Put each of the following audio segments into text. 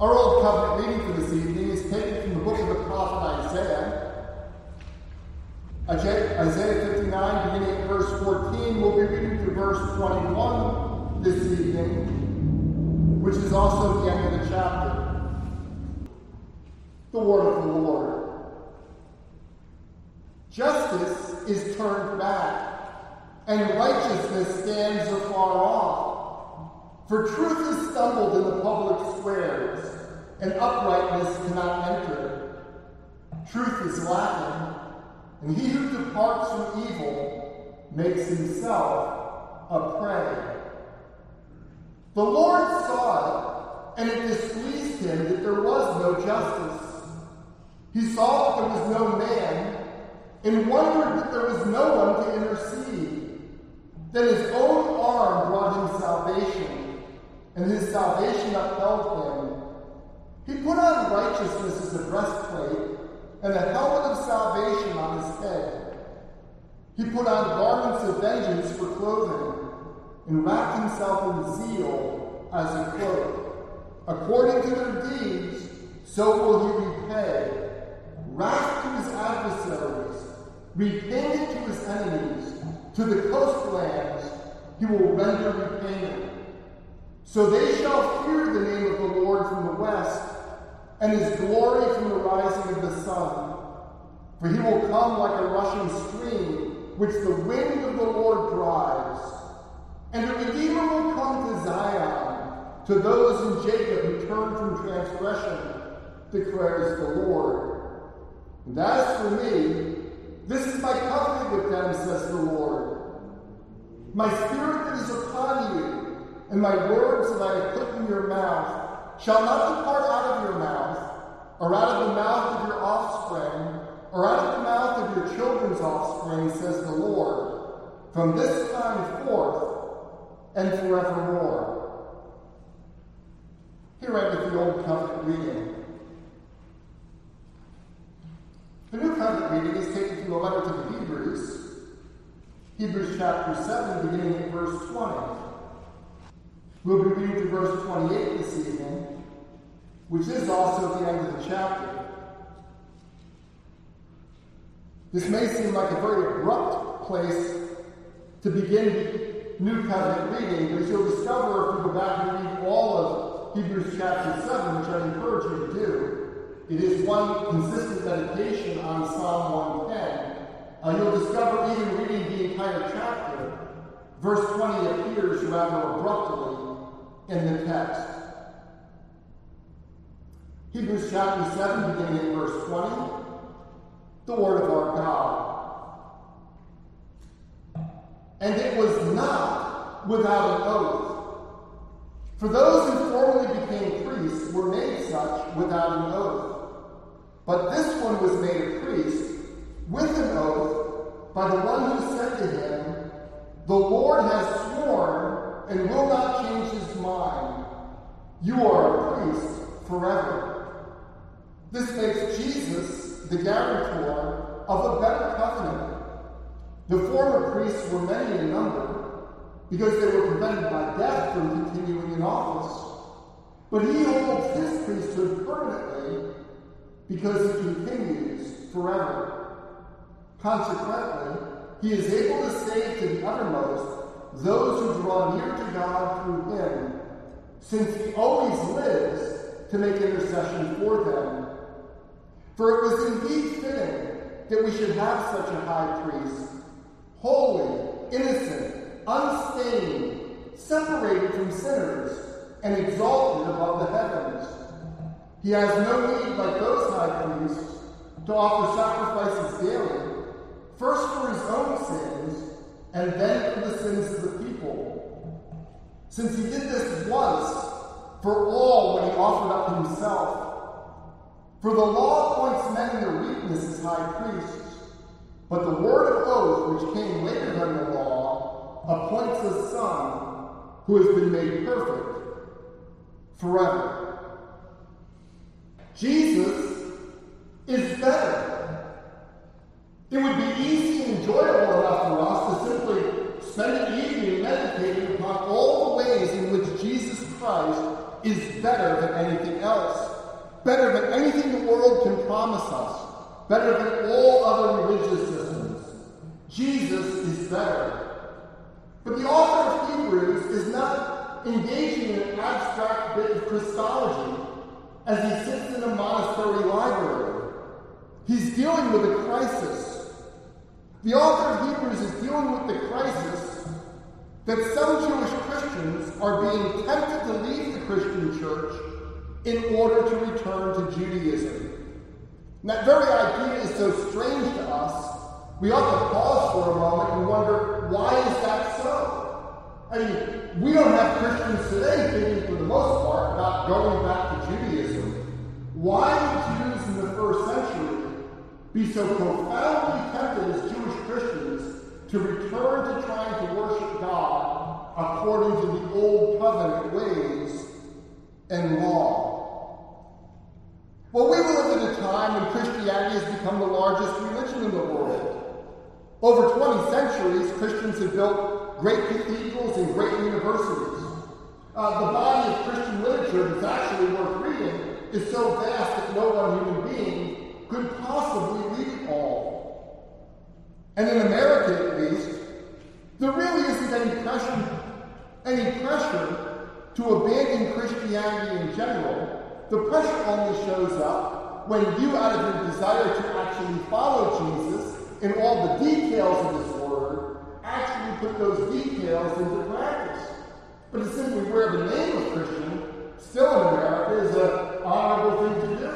Our Old Covenant reading for this evening is taken from the book of the prophet Isaiah. Isaiah 59, beginning at verse 14, we'll be reading to verse 21 this evening, which is also the end of the chapter. The word of the Lord. Justice is turned back, and righteousness stands afar off. For truth is stumbled in the public squares, and uprightness cannot enter. Truth is lacking, and he who departs from evil makes himself a prey. The Lord saw it, and it displeased him that there was no justice. He saw that there was no man, and wondered that there was no one to intercede. Then his own arm brought him salvation, and his salvation upheld him. He put on righteousness as a breastplate, and a helmet of salvation on his head. He put on garments of vengeance for clothing, and wrapped himself in zeal as a cloak. According to their deeds, so will he repay. Wrath to his adversaries, repayment to his enemies, to the coastlands he will render repayment. So they shall fear the name of the Lord from the west, and his glory from the rising of the sun. For he will come like a rushing stream, which the wind of the Lord drives. And the Redeemer will come to Zion, to those in Jacob who turn from transgression, declares the Lord. And as for me, this is my covenant with them, says the Lord. My spirit that is upon you, and my words that I have put in your mouth, shall not depart out of your mouth, or out of the mouth of your offspring, or out of the mouth of your children's offspring, says the Lord, from this time forth and forevermore. Here endeth the Old Covenant reading. The New Covenant reading is taken from the letter to the Hebrews, Hebrews chapter 7, beginning at verse 20. We'll be reading to verse 28 this evening, which is also at the end of the chapter. This may seem like a very abrupt place to begin New Covenant reading, but you'll discover if you go back and read all of Hebrews chapter 7, which I encourage you to do, it is one consistent meditation on Psalm 110. Uh, you'll discover even reading the entire chapter, verse 20 appears rather abruptly in the text. Hebrews chapter 7, beginning at verse 20, the word of our God. And it was not without an oath. For those who formerly became priests were made such without an oath. But this one was made a priest with an oath by the one who said to him, The Lord has sworn and will not change his mind. You are a priest forever. This makes Jesus the guarantor of a better covenant. The former priests were many in number because they were prevented by death from continuing in office. But he holds his priesthood permanently because he continues forever. Consequently, he is able to save to the uttermost those who draw near to God through him, since he always lives to make intercession for them. For it was indeed fitting that we should have such a high priest, holy, innocent, unstained, separated from sinners, and exalted above the heavens. He has no need, like those high priests, to offer sacrifices daily, first for his own sins, and then for the sins of the people. Since he did this once for all when he offered up himself. For the law appoints men in their weakness as high priests, but the word of oath, which came later than the law, appoints a son who has been made perfect forever. Jesus is better. It would be easy and enjoyable enough for us to simply spend an evening meditating upon all the ways in which Jesus Christ is better than anything else, better than anything the world can promise us, better than all other religious systems. Jesus is better. But the author of Hebrews is not engaging in an abstract bit of Christology as he sits in a monastery library. He's dealing with a crisis. The author of Hebrews is dealing with the crisis that some Jewish Christians are being tempted to leave the Christian church in order to return to Judaism. And that very idea is so strange to us, we ought to pause for a moment and wonder, why is that so? I mean, we don't have Christians today thinking, for the most part, about going back to Judaism. Why would be so profoundly tempted as Jewish Christians to return to trying to worship God according to the old covenant ways and law? Well, we live in a time when Christianity has become the largest religion in the world. Over 20 centuries, Christians have built great cathedrals and great universities. Uh, the body of Christian literature that's actually worth reading is so vast that no one human being could possibly read it all. And in America, at least, there really isn't any pressure, any pressure to abandon Christianity in general the pressure only shows up when you, out of your desire to actually follow Jesus in all the details of his word, actually put those details into practice. But to simply wear the name of Christian, still in America, is an honorable thing to do.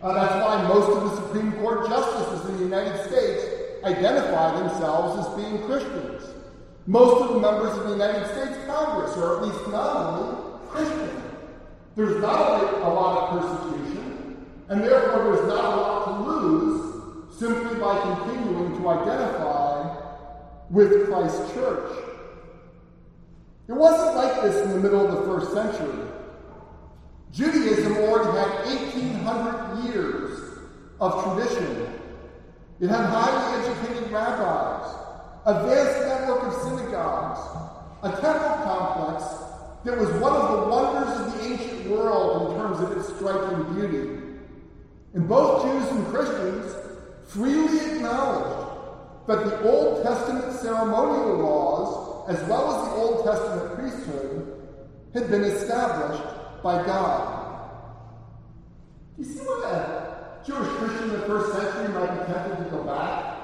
Uh, that's most of the Supreme Court justices in the United States identify themselves as being Christians. Most of the members of the United States Congress are at least nominally Christians. There's not a lot of persecution, and therefore there's not a lot to lose simply by continuing to identify with Christ's church. It wasn't like this in the middle of the first century. Judaism already had 1,800 years of tradition. It had highly educated rabbis, a vast network of synagogues, a temple complex that was one of the wonders of the ancient world in terms of its striking beauty. And both Jews and Christians freely acknowledged that the Old Testament ceremonial laws, as well as the Old Testament priesthood, had been established by God. You see why a Jewish Christian in the first century might be tempted to go back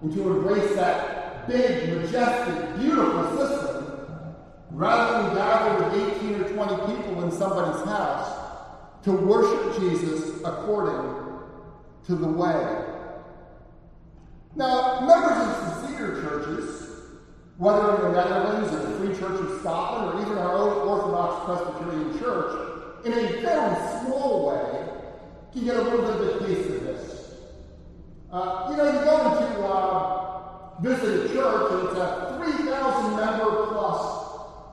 and to embrace that big, majestic, beautiful system rather than gather with 18 or 20 people in somebody's house to worship Jesus according to the way. Now, members of sincere churches, whether in the Netherlands or the Free Church of Scotland or even our own Orthodox Presbyterian Church, in a very small way, can get a little bit of a taste of this. Uh, you know, you go into uh, visit a church and it's a 3,000 member plus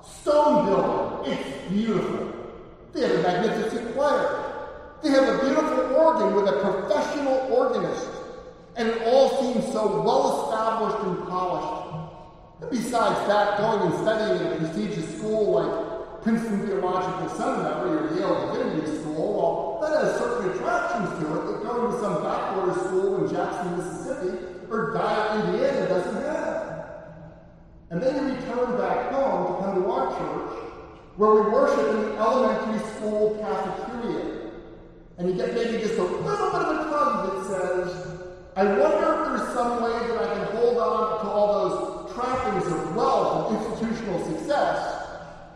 stone building. It's beautiful. They have a magnificent choir. They have a beautiful organ with a professional organist. And it all seems so well established and polished. And besides that, going and studying in a prestigious school like Princeton Theological Seminary or Yale Divinity School, well, that has certain attractions to it that going to some backwater school in Jackson, Mississippi or Dyer, Indiana doesn't have. And then you return back home to come to our church, where we worship in the elementary school cafeteria. And you get maybe just a little bit of a tug that says, I wonder if there's some way that I can hold on to all those trappings of wealth and institutional success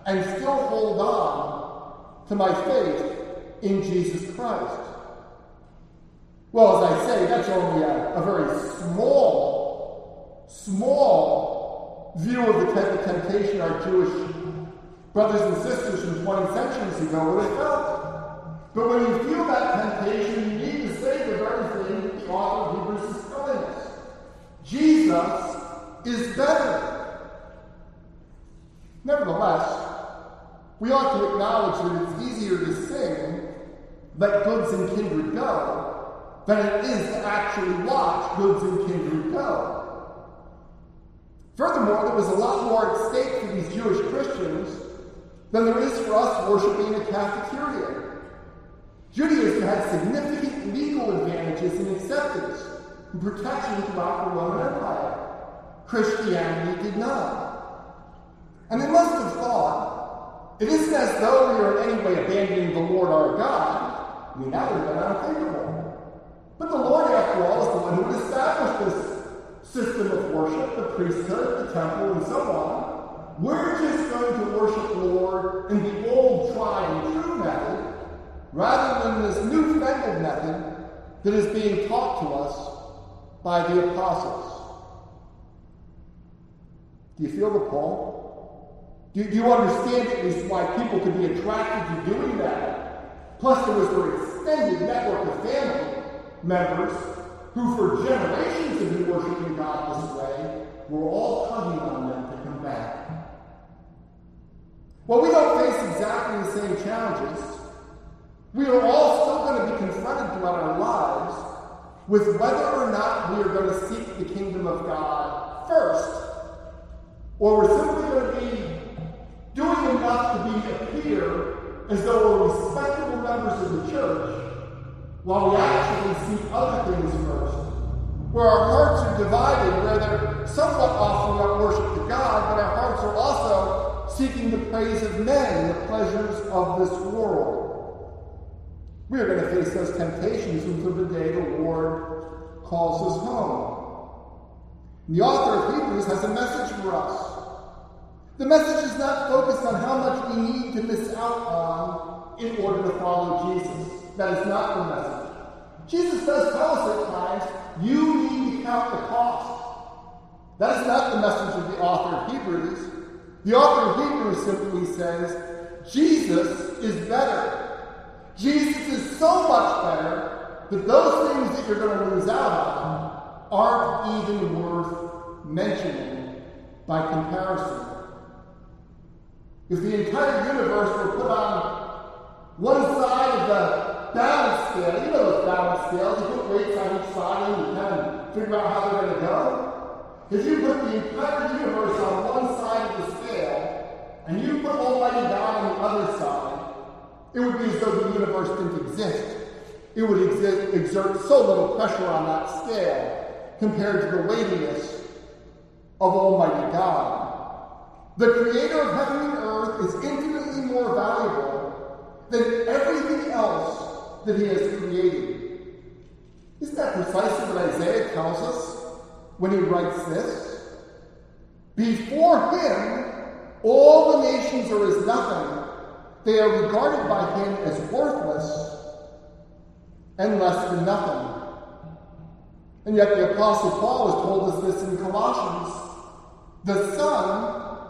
and still hold on to my faith in Jesus Christ. Well, as I say, that's only a, a very small, small view of the of temptation our Jewish brothers and sisters from 20 centuries ago would have felt. But when you feel that temptation, you need to say the very thing the author of Hebrews is telling us. Jesus is better. Nevertheless, we ought to acknowledge that it's easier to sing, let goods and kindred go, than it is to actually watch goods and kindred go. Furthermore, there was a lot more at stake for these Jewish Christians than there is for us worshiping a cafeteria. Judaism had significant legal advantages in acceptance and protection throughout the Roman Empire. Christianity did not. And they must have thought, it isn't as though we are in any way abandoning the Lord our God. Mean, that would have been unthinkable. But the Lord, after all, is the one who established this system of worship, the priesthood, the temple, and so on. We're just going to worship the Lord in the old, tried, and true method, rather than this newfangled method that is being taught to us by the apostles. Do you feel the pull? Do, do you understand at least why people could be attracted to doing that? Plus, there was their extended network of family members who, for generations, have been worshiping God this way, were all tugging on them to come back. Well, we don't face exactly the same challenges. We are all still going to be confronted throughout our lives with whether or not we are going to seek the kingdom of God first or we're simply going to be doing enough to be appear as though we're respectable members of the church while we actually seek other things first. Where our hearts are divided, where they're somewhat offering up worship to God, but our hearts are also seeking the praise of men and the pleasures of this world. We are going to face those temptations until the day the Lord calls us home. The author of Hebrews has a message for us. The message is not focused on how much we need to miss out on in order to follow Jesus. That is not the message. Jesus does tell us at times, you need to count the cost. That is not the message of the author of Hebrews. The author of Hebrews simply says, Jesus is better. Jesus is so much better that those things that you're going to lose out on aren't even worth mentioning by comparison. If the entire universe were put on one side of the balance scale, you know those balance scales, you put weights on each side and you kind of figure out how they're going to go. If you put the entire universe on one side of the scale and you put Almighty God on the other side, it would be as though the universe didn't exist. It would exist, exert so little pressure on that scale compared to the weightiness of Almighty God. The creator of heaven and earth is infinitely more valuable than everything else that he has created. Isn't that precisely what Isaiah tells us when he writes this? Before him, all the nations are as nothing. They are regarded by him as worthless and less than nothing. And yet the Apostle Paul has told us this in Colossians. The Son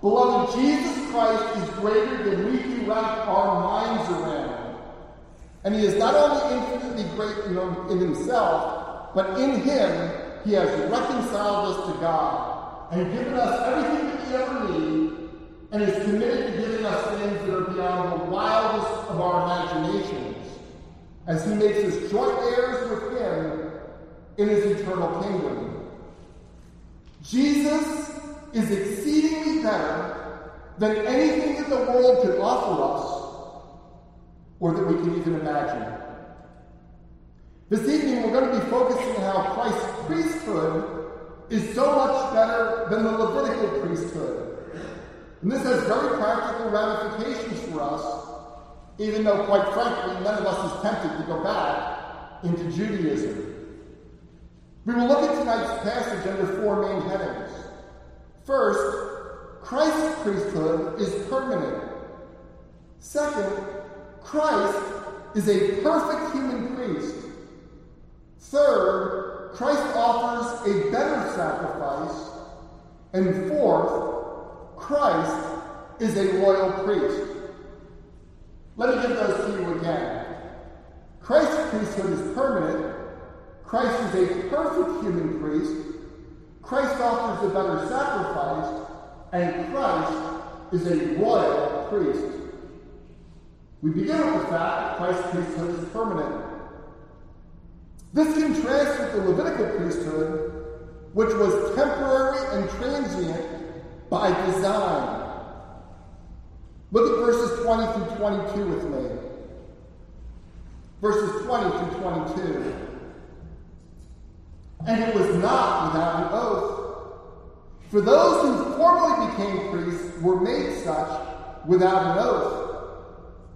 Beloved, Jesus Christ is greater than we can wrap our minds around. And he is not only infinitely great in, in himself, but in him he has reconciled us to God and given us everything that we ever need and is committed to giving us things that are beyond the wildest of our imaginations as he makes us joint heirs with him in his eternal kingdom. Jesus is exceedingly better than anything that the world could offer us or that we can even imagine. This evening, we're going to be focusing on how Christ's priesthood is so much better than the Levitical priesthood. And this has very practical ramifications for us even though, quite frankly, none of us is tempted to go back into Judaism. We will look at tonight's passage under four main headings. First, Christ's priesthood is permanent. Second, Christ is a perfect human priest. Third, Christ offers a better sacrifice. And fourth, Christ is a royal priest. Let me give those to you again. Christ's priesthood is permanent. Christ is a perfect human priest. Christ offers a better sacrifice. And Christ is a royal priest. We begin with the fact that Christ's priesthood is permanent. This contrasts with the Levitical priesthood, which was temporary and transient by design. Look at verses 20 through 22 with me. Verses 20 through 22. And it was not without an oath. For those who formerly became priests were made such without an oath.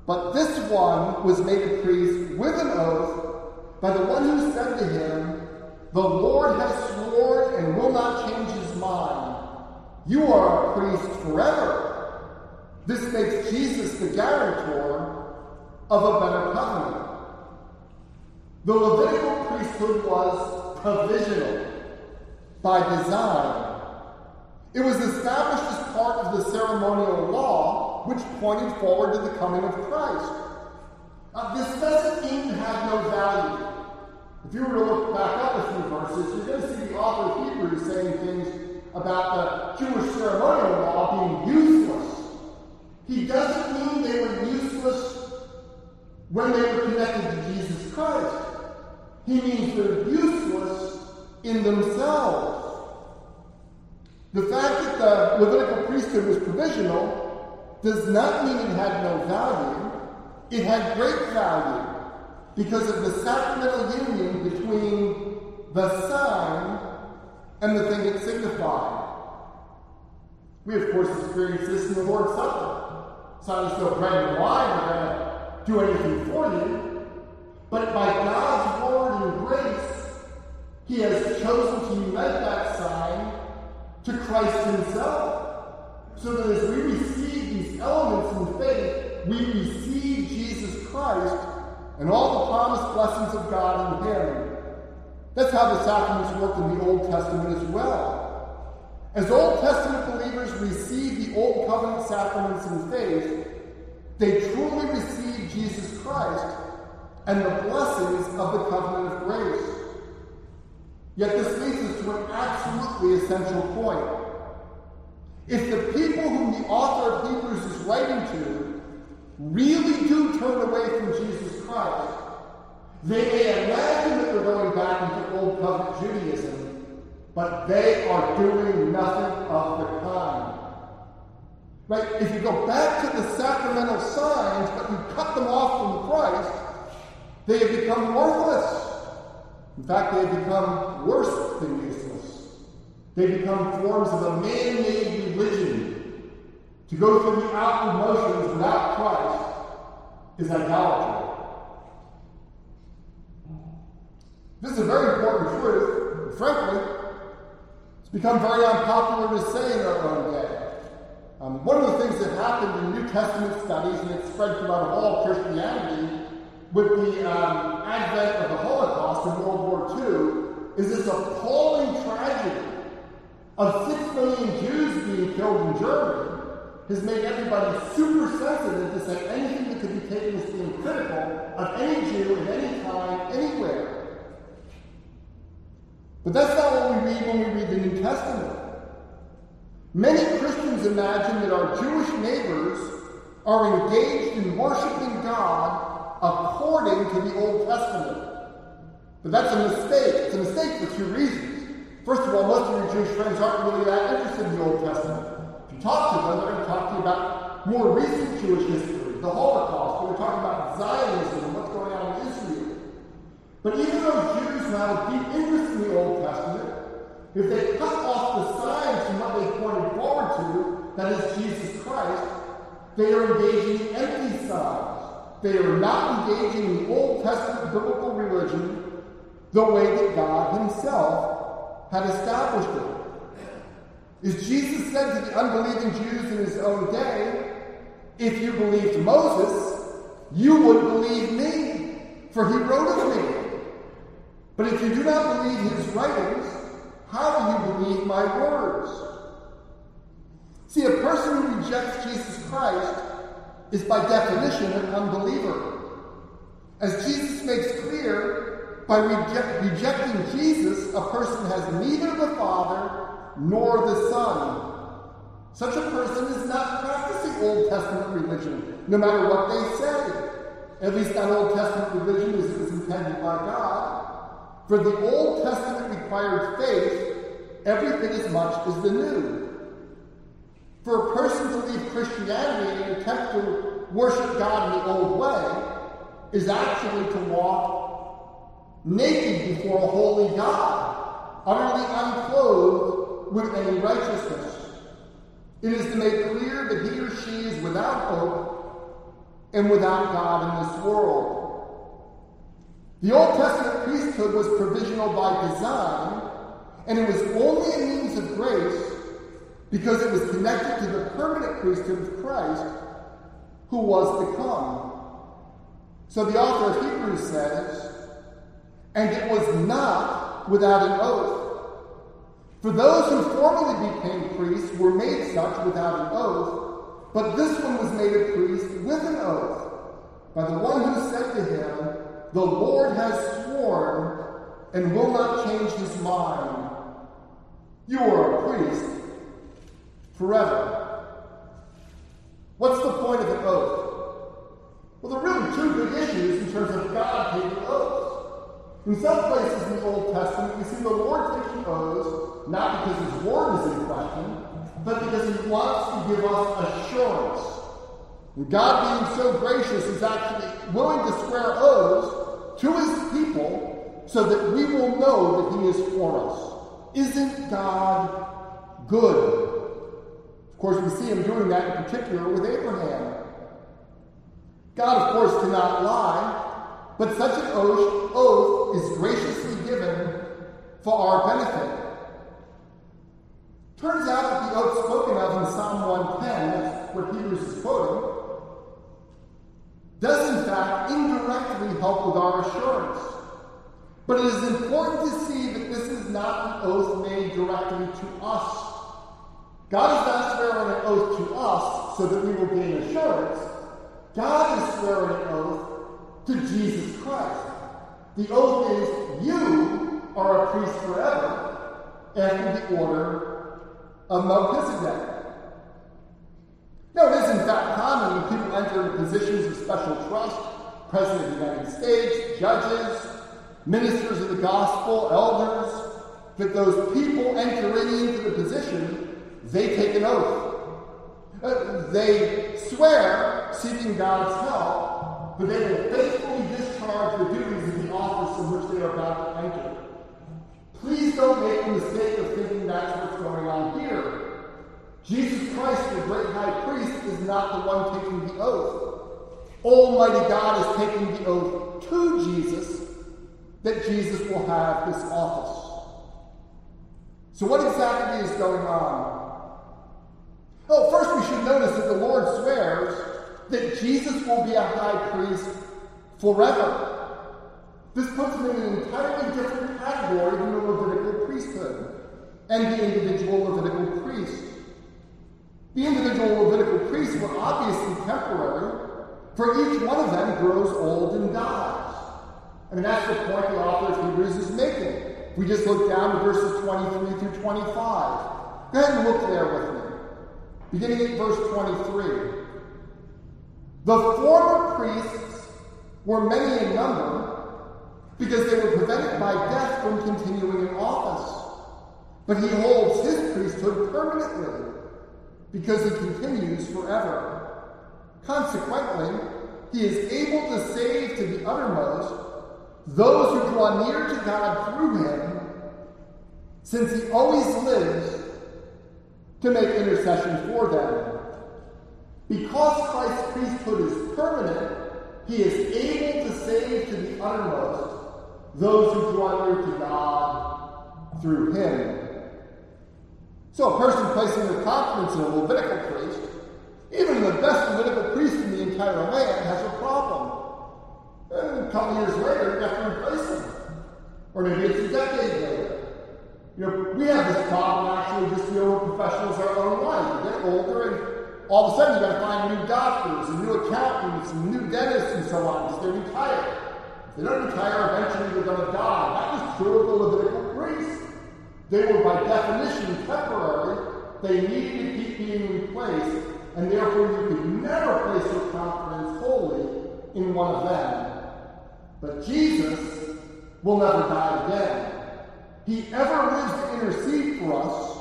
But this one was made a priest with an oath by the one who said to him, The Lord has sworn and will not change his mind. You are a priest forever this makes Jesus the guarantor of a better covenant. The Levitical priesthood was provisional by design. It was established as part of the ceremonial law, which pointed forward to the coming of Christ. Uh, this doesn't mean to have no value. If you were to look back up a few verses, you're going to see the author of Hebrews saying things about the Jewish ceremonial law being useless he doesn't mean they were useless when they were connected to Jesus Christ. He means they're useless in themselves. The fact that the Levitical priesthood was provisional does not mean it had no value. It had great value because of the sacramental union between the sign and the thing it signified. We, of course, experience this in the Lord's Supper. It's not though bread and wine are going to do anything for you. But by God's word and grace, He has chosen to unite that sign to Christ Himself. So that as we receive these elements in faith, we receive Jesus Christ and all the promised blessings of God in Him. That's how the sacraments worked in the Old Testament as well. As Old Testament believers receive the Old Covenant sacraments in faith, they truly receive Jesus Christ and the blessings of the covenant of grace. Yet this leads us to an absolutely essential point. If the people whom the author of Hebrews is writing to really do turn away from Jesus Christ, they may imagine that they're going back into Old Covenant Judaism, but they are doing nothing of the kind. Right? If you go back to the sacramental signs, but you cut them off from Christ, they have become worthless. In fact, they have become worse than useless. They become forms of a man-made religion. To go through the outward motions without Christ is idolatry. This is a very important truth. Frankly, it's become very unpopular to say in our own day. Um, one of the things that happened in New Testament studies, and it spread throughout all Christianity, with the um, advent of the Holocaust in World War II, is this appalling tragedy of six million Jews being killed in Germany has made everybody super sensitive to say anything that could be taken as being critical of any Jew at any time, anywhere. But that's not what we read when we read the New Testament. Many Christians imagine that our Jewish neighbors are engaged in worshiping God according to the Old Testament. But that's a mistake. It's a mistake for two reasons. First of all, most of your Jewish friends aren't really that interested in the Old Testament. If you talk to them, they're going to talk to you about more recent Jewish history, the Holocaust. We're talking about Zionism and what's going on in Israel. But even though Jews have a deep interest in the Old Testament, if they cut off the signs from what they pointed forward to, that is Jesus Christ, they are engaging in empty signs. They are not engaging in the Old Testament biblical religion the way that God Himself had established it. As Jesus said to the unbelieving Jews in His own day, if you believed Moses, you would believe me, for he wrote of me. But if you do not believe his writings, how do you believe my words? See, a person who rejects Jesus Christ is by definition an unbeliever. As Jesus makes clear, by reject, rejecting Jesus, a person has neither the Father nor the Son. Such a person is not practicing Old Testament religion, no matter what they say. At least that Old Testament religion is, was intended by God. For the Old Testament required faith everything as much as the New. For a person to leave Christianity and attempt to worship God in the old way is actually to walk naked before a holy God, utterly unclothed with any righteousness. It is to make clear that he or she is without hope and without God in this world. The Old Testament priesthood was provisional by design, and it was only a means of grace because it was connected to the permanent priesthood of Christ who was to come. So the author of Hebrews says, and it was not without an oath. For those who formerly became priests were made such without an oath, but this one was made a priest with an oath by the one who said to him, The Lord has sworn and will not change his mind. You are a priest forever. What's the point of an oath? Well, there are really two big issues in terms of God taking oaths. In some places in the Old Testament, we see the Lord taking oaths not because his word is in question, but because he wants to give us assurance. And God, being so gracious, is actually willing to swear oaths to his people so that we will know that he is for us. Isn't God good? Of course, we see him doing that in particular with Abraham. God, of course, cannot lie, but such an oath, oath is graciously given for our benefit. Turns out that the oath spoken of in Psalm 110, that's what Hebrews is quoting, does in fact indirectly help with our assurance. But it is important to see that this is not an oath made directly to us. God is not swearing an oath to us so that we will gain assurance. God is swearing an oath to Jesus Christ. The oath is, You are a priest forever after the order of Melchizedek. Now, it is in fact common when people enter positions of special trust, President of the United States, judges, ministers of the gospel, elders, that those people entering into the position, they take an oath. Uh, they swear, seeking God's help, but they will faithfully discharge the duties of the office in which they are about to enter. Please don't make the mistake of thinking that's what's going on here. Jesus Christ, the great high priest, is not the one taking the oath. Almighty God is taking the oath to Jesus that Jesus will have this office. So, what exactly is going on? Oh, first we should notice that the Lord swears that Jesus will be a high priest forever. This puts him in an entirely different category than the Levitical priesthood and the individual Levitical priest. The individual Levitical priests were obviously temporary, for each one of them grows old and dies. I mean, that's the point the author of Hebrews is making. We just look down to verses 23 through 25. Go ahead and look there with me. Beginning at verse 23. The former priests were many in number because they were prevented by death from continuing in office. But he holds his priesthood permanently because he continues forever. Consequently, he is able to save to the uttermost those who draw near to God through him, since he always lives to make intercession for them. Because Christ's priesthood is permanent, he is able to save to the uttermost those who draw near to God through him. So a person placing their confidence in a Levitical priest, even the best Levitical priest in the entire land, has a problem. And a couple years later, you have to replace him. Or maybe it's a decade later. You know, we have this problem actually just deal with professionals our own life. You get older and all of a sudden you gotta find new doctors and new accountants and new dentists and so on because they retire. If they don't retire, eventually they're gonna die. That was true of the Levitical priests. They were by definition temporary. They needed to keep being replaced, and therefore you could never place your confidence wholly in one of them. But Jesus will never die again. He ever lives to intercede for us,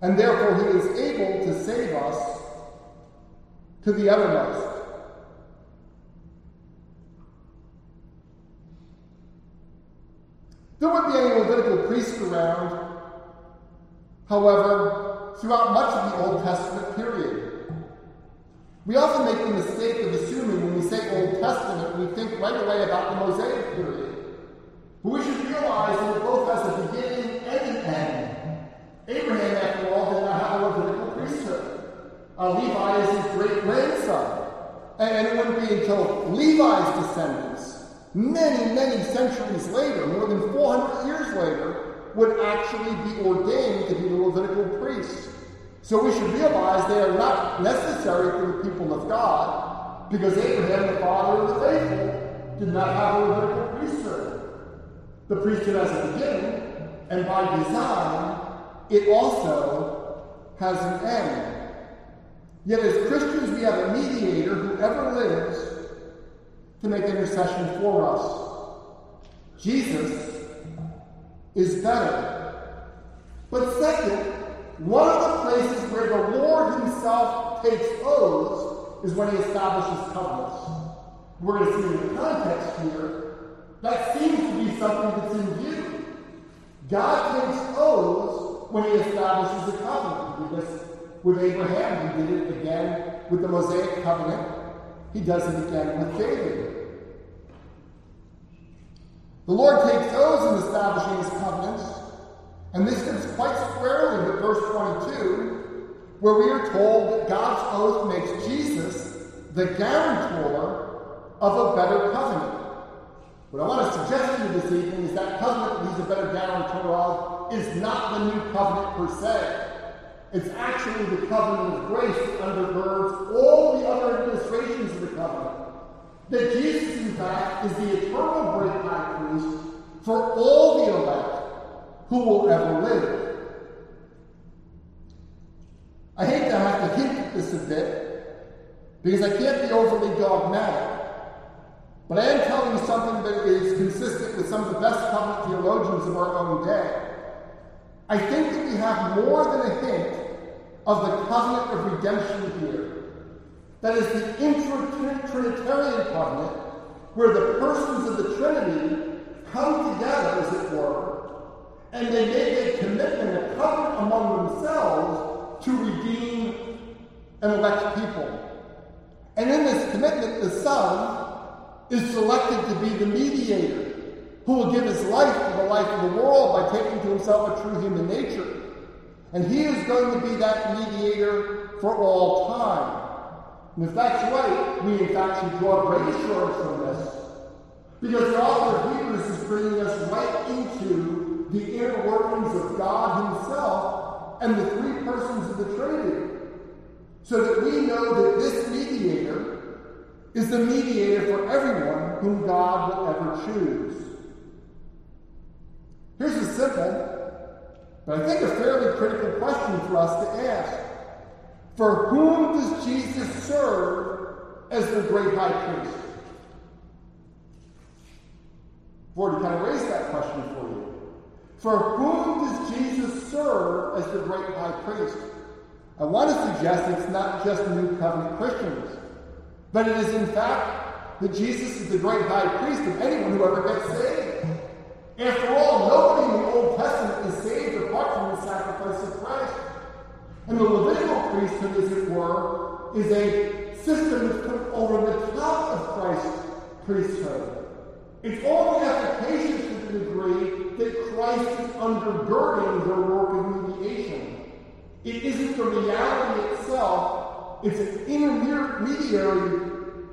and therefore he is able to save us to the uttermost. There would be any Levitical priest around, however, throughout much of the Old Testament period. We often make the mistake of assuming when we say Old Testament, we think right away about the Mosaic period. But we should realize that it both has a beginning and an end. Abraham, after all, did not have a Levitical priesthood. Uh, Levi is his great grandson. And it wouldn't be until Levi's descendants many, many centuries later, more than 400 years later, would actually be ordained to be the Levitical priests. So we should realize they are not necessary for the people of God, because Abraham, the father of the faithful, did not have a Levitical priesthood. The priesthood has a beginning, and by design, it also has an end. Yet as Christians, we have a mediator who ever lives to make intercession for us. Jesus is better. But second, one of the places where the Lord himself takes oaths is when he establishes covenants. We're going to see in the context here, that seems to be something that's in view. God takes oaths when he establishes a covenant. He did this with Abraham, he did it again with the Mosaic covenant. He does it again with David. The Lord takes oaths in establishing his covenants, and this fits quite squarely with verse 22, where we are told that God's oath makes Jesus the guarantor of a better covenant. What I want to suggest to you this evening is that covenant that he's a better guarantor of is not the new covenant per se. It's actually the covenant of grace that undergirds all the other administrations of the covenant. That Jesus, in fact, is the eternal great high priest for all the elect who will ever live. I hate to have to hint at this a bit because I can't be overly dogmatic. But I am telling you something that is consistent with some of the best covenant theologians of our own day. I think that we have more than a hint of the covenant of redemption here. That is the intra-Trinitarian covenant, where the persons of the Trinity come together, as it were, and they make a commitment, a covenant among themselves to redeem and elect people. And in this commitment, the Son is selected to be the mediator who will give his life for the life of the world by taking to himself a true human nature. And he is going to be that mediator for all time. And if that's right, we in fact should draw great assurance from this. Because the author of Hebrews is bringing us right into the inner workings of God Himself and the three persons of the Trinity. So that we know that this mediator is the mediator for everyone whom God will ever choose. Here's a simple but I think a fairly critical question for us to ask. For whom does Jesus serve as the great high priest? I've kind of raised that question for you. For whom does Jesus serve as the great high priest? I want to suggest it's not just New Covenant Christians, but it is in fact that Jesus is the great high priest of anyone who ever gets saved. After all, nobody in the Old Testament is saved apart from the sacrifice of Christ. And the Levitical priesthood, as it were, is a system that's put over the top of Christ's priesthood. It's only efficacious to the degree that Christ is undergirding the work of mediation. It isn't the reality itself, it's an intermediary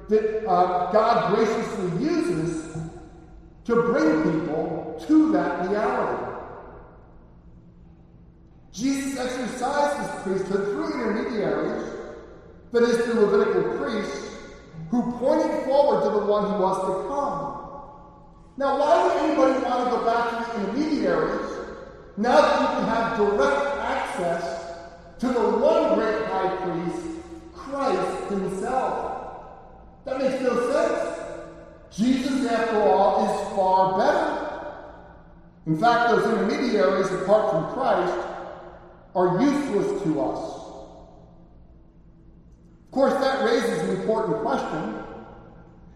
that uh, God graciously uses to bring people to that reality. Jesus exercised his priesthood through intermediaries, that is, the Levitical priests, who pointed forward to the one who was to come. Now, why would anybody want to go back to the intermediaries now that you can have direct access to the one great high priest, Christ himself? That makes no sense. Jesus, after all, is far better. In fact, those intermediaries, apart from Christ, are useless to us. Of course, that raises an important question.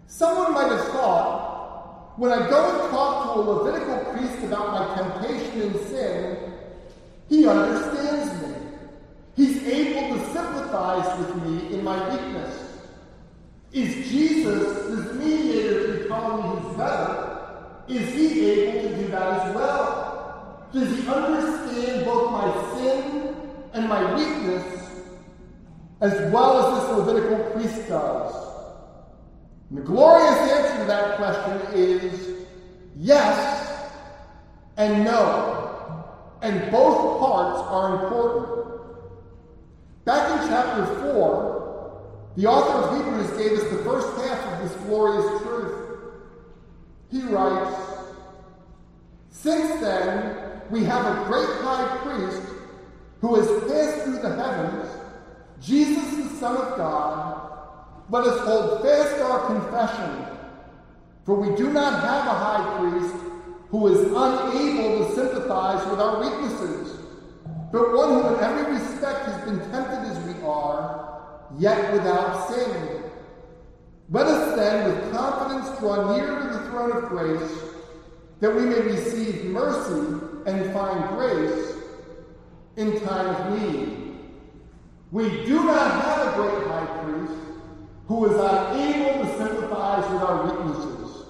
Someone might have thought, when I go and talk to a Levitical priest about my temptation and sin, he understands me. He's able to sympathize with me in my weakness. Is Jesus, this mediator who telling me he's better, is he able to do that as well? Does he understand both my sin and my weakness as well as this Levitical priest does? And the glorious answer to that question is yes and no. And both parts are important. Back in chapter 4, the author of Hebrews gave us the first half of this glorious truth. He writes, Since then, we have a great high priest who has passed through the heavens, Jesus, the Son of God, let us hold fast our confession. For we do not have a high priest who is unable to sympathize with our weaknesses, but one who in every respect has been tempted as we are, yet without sin. Let us then with confidence draw near to the throne of grace, that we may receive mercy and find grace in time of need. We do not have a great high priest who is unable to sympathize with our weaknesses,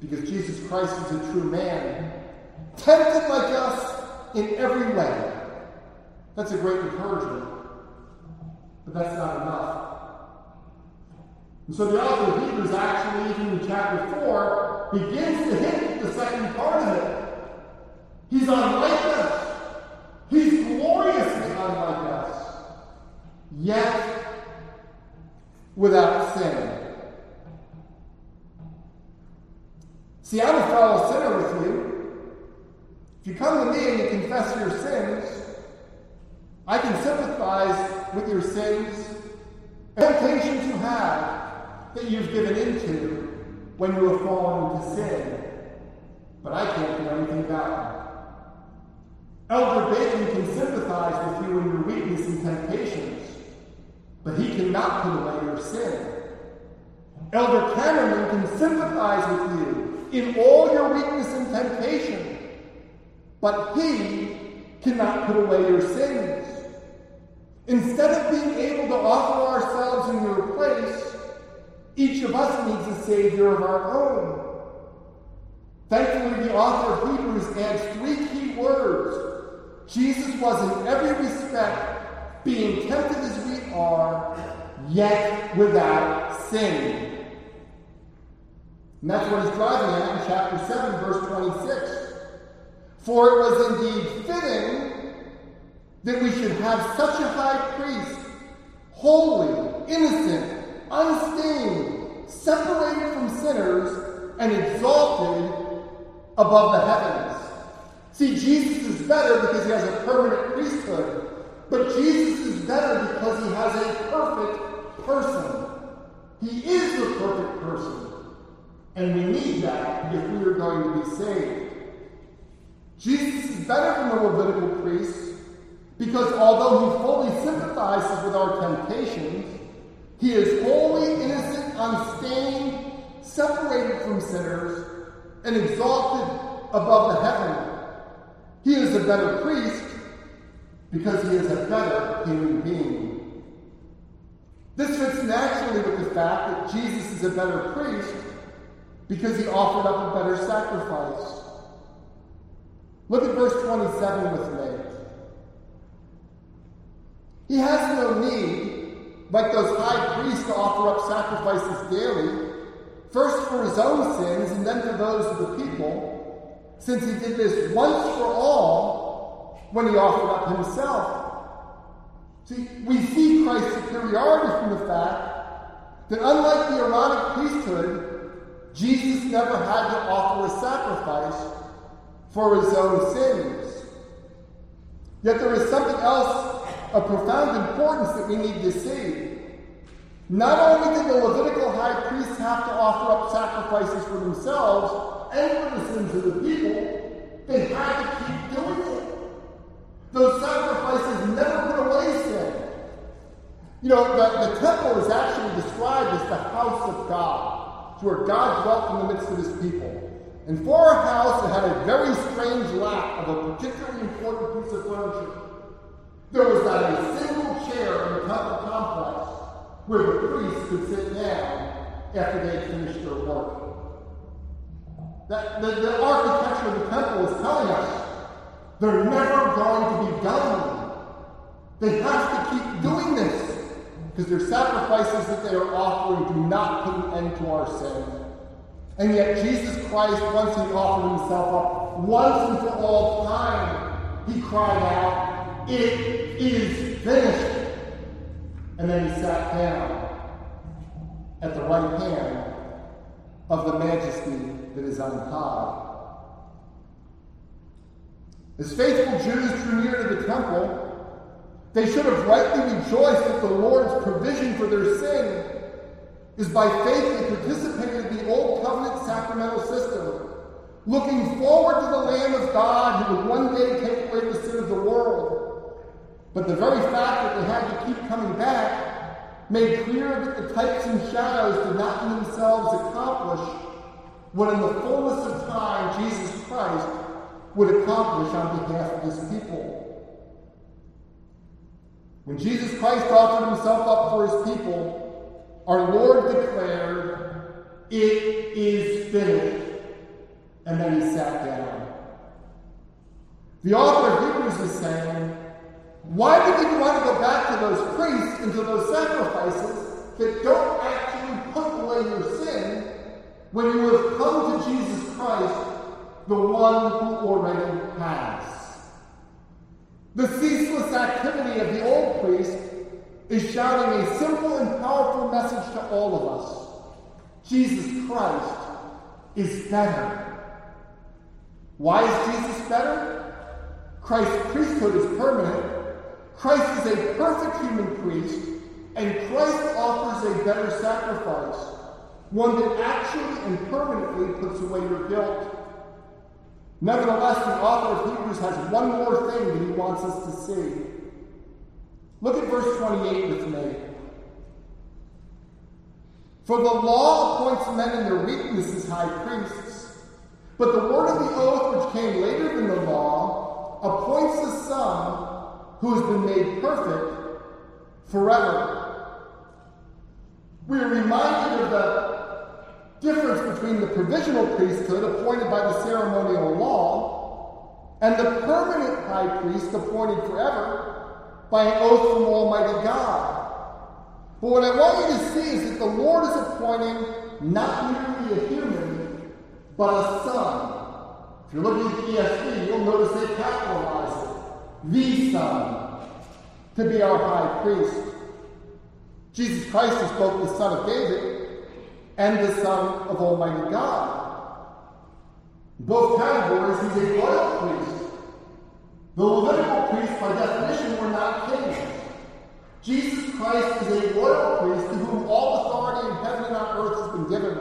because Jesus Christ is a true man, tempted like us in every way. That's a great encouragement, but that's not enough. And so the author of Hebrews actually, even in chapter 4, begins to hint the second part of it. He's unlike us. He's gloriously unlike us. Yet without sin. See, I'm a fellow sinner with you. If you come to me and you confess your sins, I can sympathize with your sins, temptations you have that you've given into when you have fallen into sin. But I can't do anything about it. Elder Bacon can sympathize with you in your weakness and temptations but he cannot put away your sin. Elder Cameron can sympathize with you in all your weakness and temptation, but he cannot put away your sins. Instead of being able to offer ourselves in your place, each of us needs a Savior of our own. Thankfully, the author of Hebrews adds three key words. Jesus was in every respect being tempted as we are, yet without sin. And that's what he's driving at in chapter 7, verse 26. For it was indeed fitting that we should have such a high priest, holy, innocent, unstained, separated from sinners, and exalted above the heavens. See, Jesus is better because he has a permanent priesthood. But Jesus is better because he has a perfect person. He is the perfect person. And we need that if we are going to be saved. Jesus is better than the Levitical priests because although he fully sympathizes with our temptations, he is wholly innocent, unstained, separated from sinners, and exalted above the heaven. He is a better priest because he is a better human being. This fits naturally with the fact that Jesus is a better priest because he offered up a better sacrifice. Look at verse 27 with me. He has no need, like those high priests, to offer up sacrifices daily, first for his own sins and then for those of the people, since he did this once for all when he offered up himself. See, we see Christ's superiority from the fact that unlike the Aaronic priesthood, Jesus never had to offer a sacrifice for his own sins. Yet there is something else of profound importance that we need to see. Not only did the Levitical high priests have to offer up sacrifices for themselves and for the sins of the people, they had to keep doing it. Those sacrifices never put away sin. You know, the, the temple is actually described as the house of God. It's where God dwelt in the midst of his people. And for a house, it had a very strange lack of a particularly important piece of furniture. There was not a single chair in the temple complex where the priests could sit down after they finished their work. That, the, the architecture of the temple is telling us they're never going to be done. They have to keep doing this because their sacrifices that they are offering do not put an end to our sin. And yet Jesus Christ, once he offered himself up, once and for all time, he cried out, It is finished. And then he sat down at the right hand of the majesty that is on high. As faithful Jews drew near to the temple, they should have rightly rejoiced that the Lord's provision for their sin is by faith they participated in the Old Covenant sacramental system, looking forward to the Lamb of God who would one day take away the sin of the world. But the very fact that they had to keep coming back made clear that the types and shadows did not in themselves accomplish what in the fullness of time Jesus Christ would accomplish on behalf of his people. When Jesus Christ offered himself up for his people, our Lord declared, It is finished. And then he sat down. The author of Hebrews is saying, Why did you want to go back to those priests and to those sacrifices that don't actually put away your sin when you have come to Jesus Christ the one who already has. The ceaseless activity of the old priest is shouting a simple and powerful message to all of us. Jesus Christ is better. Why is Jesus better? Christ's priesthood is permanent. Christ is a perfect human priest, and Christ offers a better sacrifice, one that actually and permanently puts away your guilt. Nevertheless, the author of Hebrews has one more thing that he wants us to see. Look at verse 28 with me. For the law appoints men in their weakness as high priests, but the word of the oath, which came later than the law, appoints the Son who has been made perfect forever. We are reminded of the difference between the provisional priesthood appointed by the ceremonial law and the permanent high priest appointed forever by an oath from Almighty God. But what I want you to see is that the Lord is appointing not merely a human, but a son. If you're looking at the ESV, you'll notice they capitalize it. The Son, to be our high priest. Jesus Christ is both the Son of David and the Son of Almighty God. Both categories, he's a royal priest. The Levitical priests, by definition, were not kings. Jesus Christ is a royal priest to whom all authority in heaven and on earth has been given.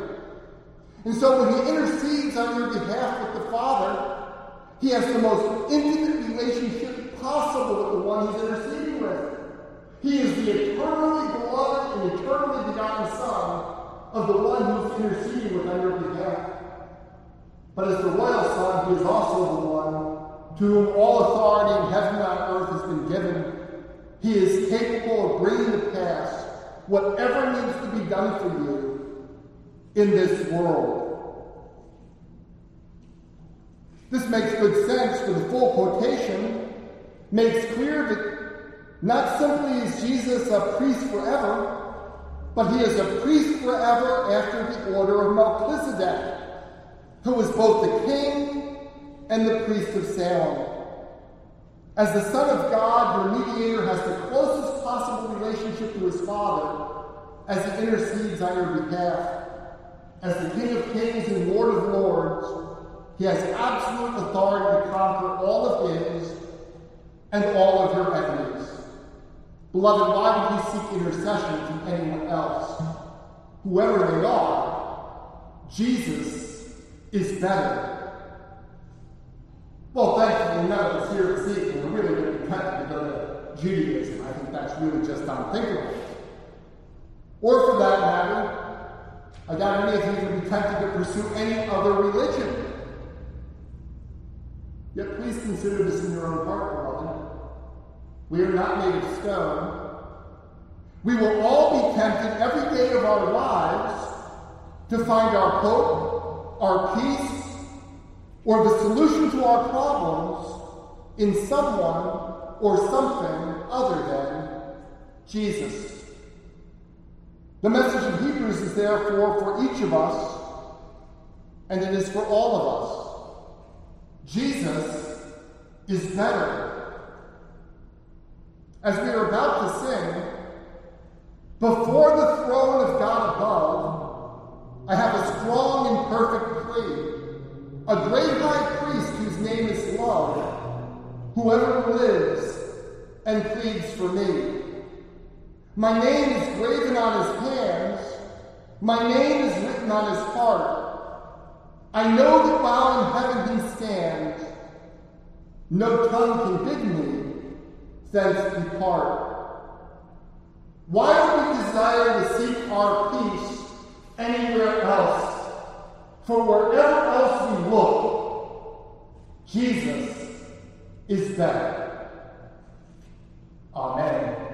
And so when he intercedes on your behalf with the Father, he has the most intimate relationship possible with the one he's interceding with. He is the eternally beloved and eternally begotten Son of the one who's interceding with on your behalf. But as the royal son, he is also the one to whom all authority in heaven and on earth has been given. He is capable of bringing to pass whatever needs to be done for you in this world. This makes good sense for the full quotation, makes clear that not simply is Jesus a priest forever, but he is a priest forever after the order of Melchizedek, who was both the king and the priest of Salem. As the Son of God, your mediator has the closest possible relationship to his Father as he intercedes on your behalf. As the King of Kings and Lord of Lords, he has absolute authority to conquer all of his and all of your enemies. Beloved, why would we seek intercession from anyone else? Whoever they are, Jesus is better. Well, thankfully, none of us here this evening are really going to be tempted to go to Judaism. I think that's really just unthinkable. Or for that matter, I doubt any of you would be tempted to pursue any other religion. Yet please consider this in your own heart, beloved. We are not made of stone. We will all be tempted every day of our lives to find our hope, our peace, or the solution to our problems in someone or something other than Jesus. The message of Hebrews is therefore for each of us, and it is for all of us. Jesus is better. As we are about to sing, before the throne of God above, I have a strong and perfect plea, a great high priest whose name is love, whoever lives and pleads for me. My name is graven on his hands, my name is written on his heart. I know that while in heaven he stands, no tongue can bid me, thence depart. Why do we desire to seek our peace anywhere else? For wherever else we look, Jesus is better. Amen.